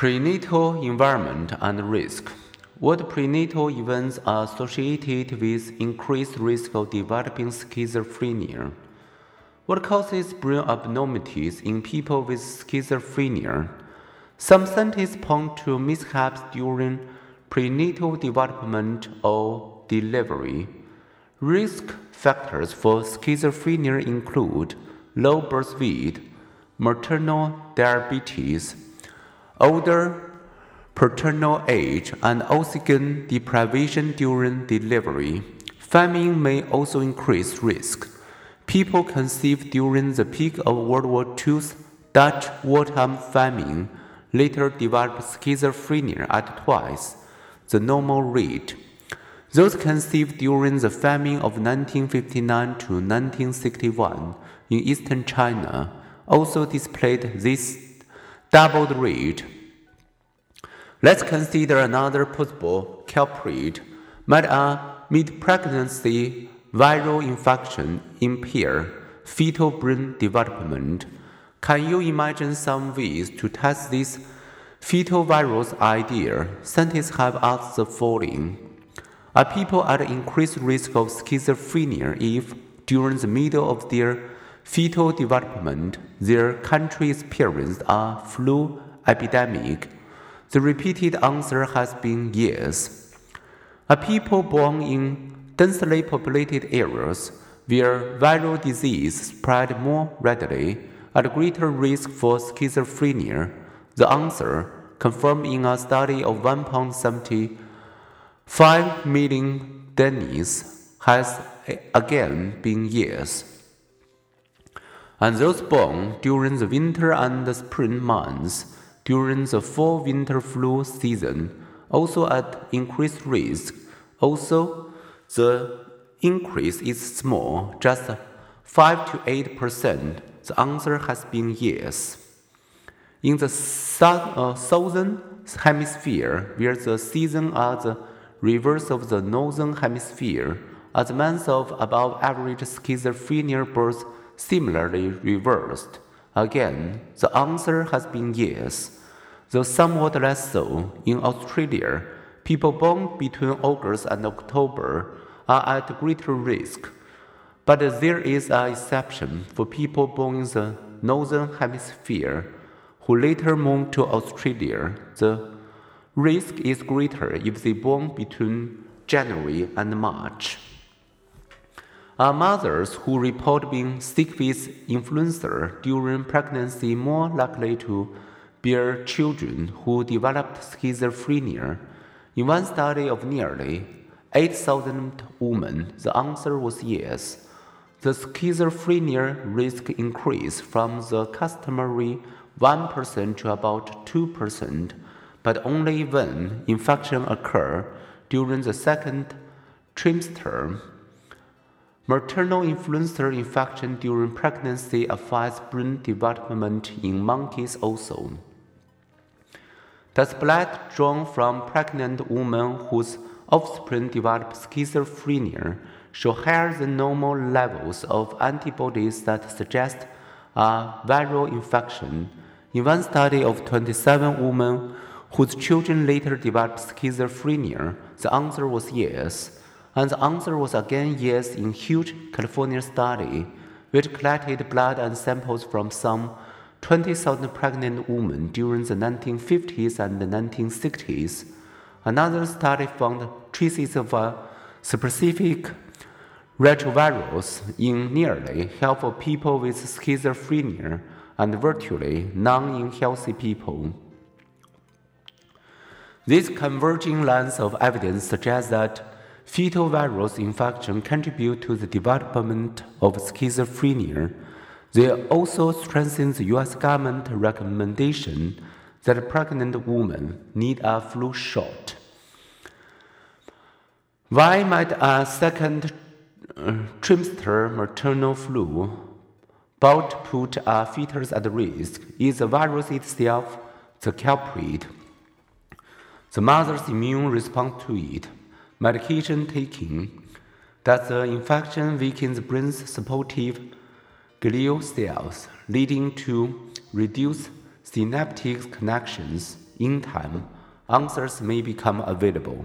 Prenatal environment and risk. What prenatal events are associated with increased risk of developing schizophrenia? What causes brain abnormalities in people with schizophrenia? Some scientists point to mishaps during prenatal development or delivery. Risk factors for schizophrenia include low birth weight, maternal diabetes, older paternal age, and oxygen deprivation during delivery. Famine may also increase risk. People conceived during the peak of World War II's Dutch wartime famine later developed schizophrenia at twice the normal rate. Those conceived during the famine of 1959 to 1961 in eastern China also displayed this doubled rate. Let's consider another possible culprit. Might a mid-pregnancy viral infection impair fetal brain development? Can you imagine some ways to test this fetal virus idea? Scientists have asked the following. Are people at increased risk of schizophrenia if, during the middle of their fetal development, their country experienced a flu epidemic? The repeated answer has been yes. Are people born in densely populated areas where viral disease spread more readily at greater risk for schizophrenia? The answer, confirmed in a study of 1.75 million Danes, has eh, again been yes. And those born during the winter and the spring months, during the fall winter flu season, also at increased risk. Also, the increase is small, just 5 to 8 percent. The answer has been yes. In the uh, southern hemisphere, where the seasons are the reverse of the northern hemisphere, are the months of above average schizophrenia births similarly reversed? Again, the answer has been yes, though somewhat less so. In Australia, people born between August and October are at greater risk. But there is an exception for people born in the northern hemisphere who later moved to Australia. The risk is greater if they born between January and March. Are mothers who report being sick with influenza during pregnancy more likely to bear children who developed schizophrenia? In one study of nearly 8,000 women, the answer was yes. The schizophrenia risk increased from the customary 1% to about 2%, but only when infection occurred during the second trimester. Maternal influenza infection during pregnancy affects brain development in monkeys also. Does blood drawn from pregnant women whose offspring develop schizophrenia show higher than normal levels of antibodies that suggest a viral infection? In one study of 27 women whose children later developed schizophrenia, the answer was yes. And the answer was again yes in huge California study, which collected blood and samples from some 20,000 pregnant women during the 1950s and the 1960s. Another study found traces of a specific retrovirus in nearly half of people with schizophrenia and virtually none in healthy people. These converging lines of evidence suggest that fetal virus infection contribute to the development of schizophrenia. They also strengthen the U.S. government recommendation that pregnant women need a flu shot. Why might a second uh, trimester maternal flu bout put a fetus at risk is the virus itself the culprit. The mother's immune response to it, medication taking, that the infection weakens the brain's supportive glial cells, leading to reduced synaptic connections In time, answers may become available.